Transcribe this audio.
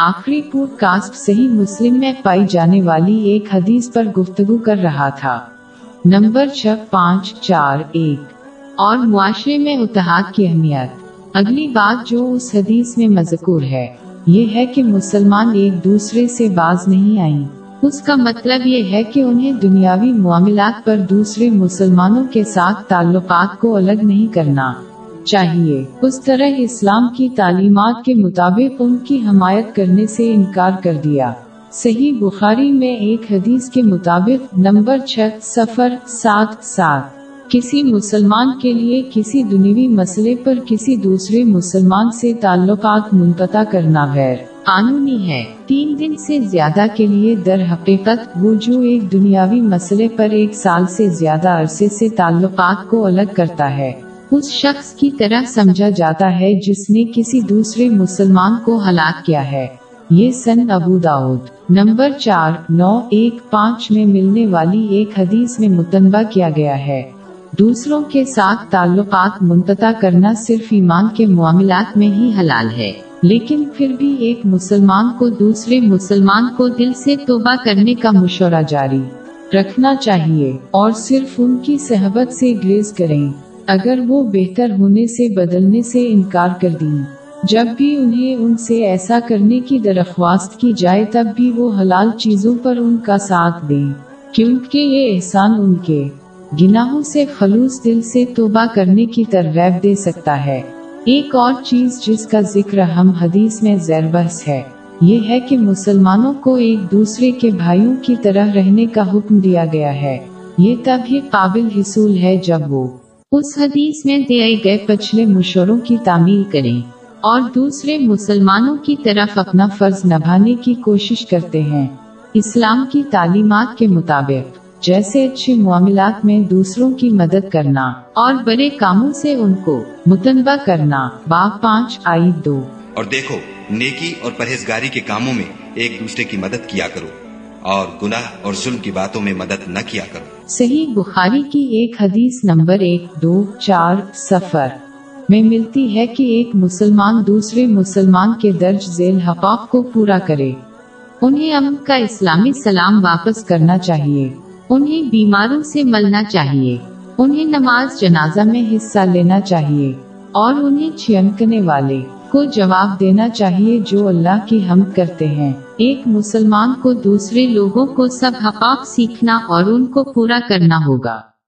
آخری pod cost صحیح مسلم میں پائی جانے والی ایک حدیث پر گفتگو کر رہا تھا۔ نمبر چھ پانچ چار ایک۔ اور معاشرے میں اتحاد کی اہمیت۔ اگلی بات جو اس حدیث میں مذکور ہے، یہ ہے کہ مسلمان ایک دوسرے سے باز نہیں آئیں۔ اس کا مطلب یہ ہے کہ انہیں دنیاوی معاملات پر دوسرے مسلمانوں کے ساتھ تعلقات کو الگ نہیں کرنا۔ چاہیے۔ اس طرح اسلام کی تعلیمات کے مطابق ان کی حمایت کرنے سے انکار کر دیا۔ صحیح بخاری میں ایک حدیث کے مطابق نمبر چھ سفر سات سات۔ کسی مسلمان کے لیے کسی دنیوی مسئلے پر کسی دوسرے مسلمان سے تعلقات منقطع کرنا غیر قانونی ہے۔ تین دن سے زیادہ کے لیے در حقیقت وہ جو ایک دنیاوی مسئلے پر ایک سال سے زیادہ عرصے سے تعلقات کو الگ کرتا ہے۔ اس شخص کی طرح سمجھا جاتا ہے جس نے کسی دوسرے مسلمان کو ہلاک کیا ہے۔ یہ سن ابو داود نمبر چار، نو، ایک، پانچ میں ملنے والی ایک حدیث میں متنبہ کیا گیا ہے۔ دوسروں کے ساتھ تعلقات منقطع کرنا صرف ایمان کے معاملات میں ہی حلال ہے۔ لیکن پھر بھی ایک مسلمان کو دوسرے مسلمان کو دل سے توبہ کرنے کا مشورہ جاری۔ رکھنا چاہیے اور صرف ان کی صحبت سے گریز کریں۔ اگر وہ بہتر ہونے سے بدلنے سے انکار کر دیں۔ جب بھی انہیں ان سے ایسا کرنے کی درخواست کی جائے تب بھی وہ حلال چیزوں پر ان کا ساتھ دیں۔ کیونکہ یہ احسان ان کے گناہوں سے خلوص دل سے توبہ کرنے کی ترغیب دے سکتا ہے۔ ایک اور چیز جس کا ذکر ہم حدیث میں زیر بحث ہے، یہ ہے کہ مسلمانوں کو ایک دوسرے کے بھائیوں کی طرح رہنے کا حکم دیا گیا ہے۔ یہ تب ہی قابل حصول ہے جب وہ اس حدیث میں دیے گئے پچھلے مشوروں کی تعمیل کریں اور دوسرے مسلمانوں کی طرف اپنا فرض نبھانے کی کوشش کرتے ہیں۔ اسلام کی تعلیمات کے مطابق، جیسے اچھے معاملات میں دوسروں کی مدد کرنا اور بڑے کاموں سے ان کو متنبہ کرنا۔ باغ پانچ آئی دو۔ اور دیکھو، نیکی اور پرہیزگاری کے کاموں میں ایک دوسرے کی مدد کیا کرو اور گناہ اور ظلم کی باتوں میں مدد نہ کیا کرو۔ صحیح بخاری کی ایک حدیث نمبر ایک دو چار سفر میں ملتی ہے کہ ایک مسلمان دوسرے مسلمان کے درج ذیل حقاق کو پورا کرے۔ انہیں امن کا اسلامی سلام واپس کرنا چاہیے۔ انہیں بیماروں سے ملنا چاہیے۔ انہیں نماز جنازہ میں حصہ لینا چاہیے۔ اور انہیں چھینکنے والے کو جواب دینا چاہیے جو اللہ کی ہم کرتے ہیں۔ ایک مسلمان کو دوسرے لوگوں کو سب حقاق سیکھنا اور ان کو پورا کرنا ہوگا۔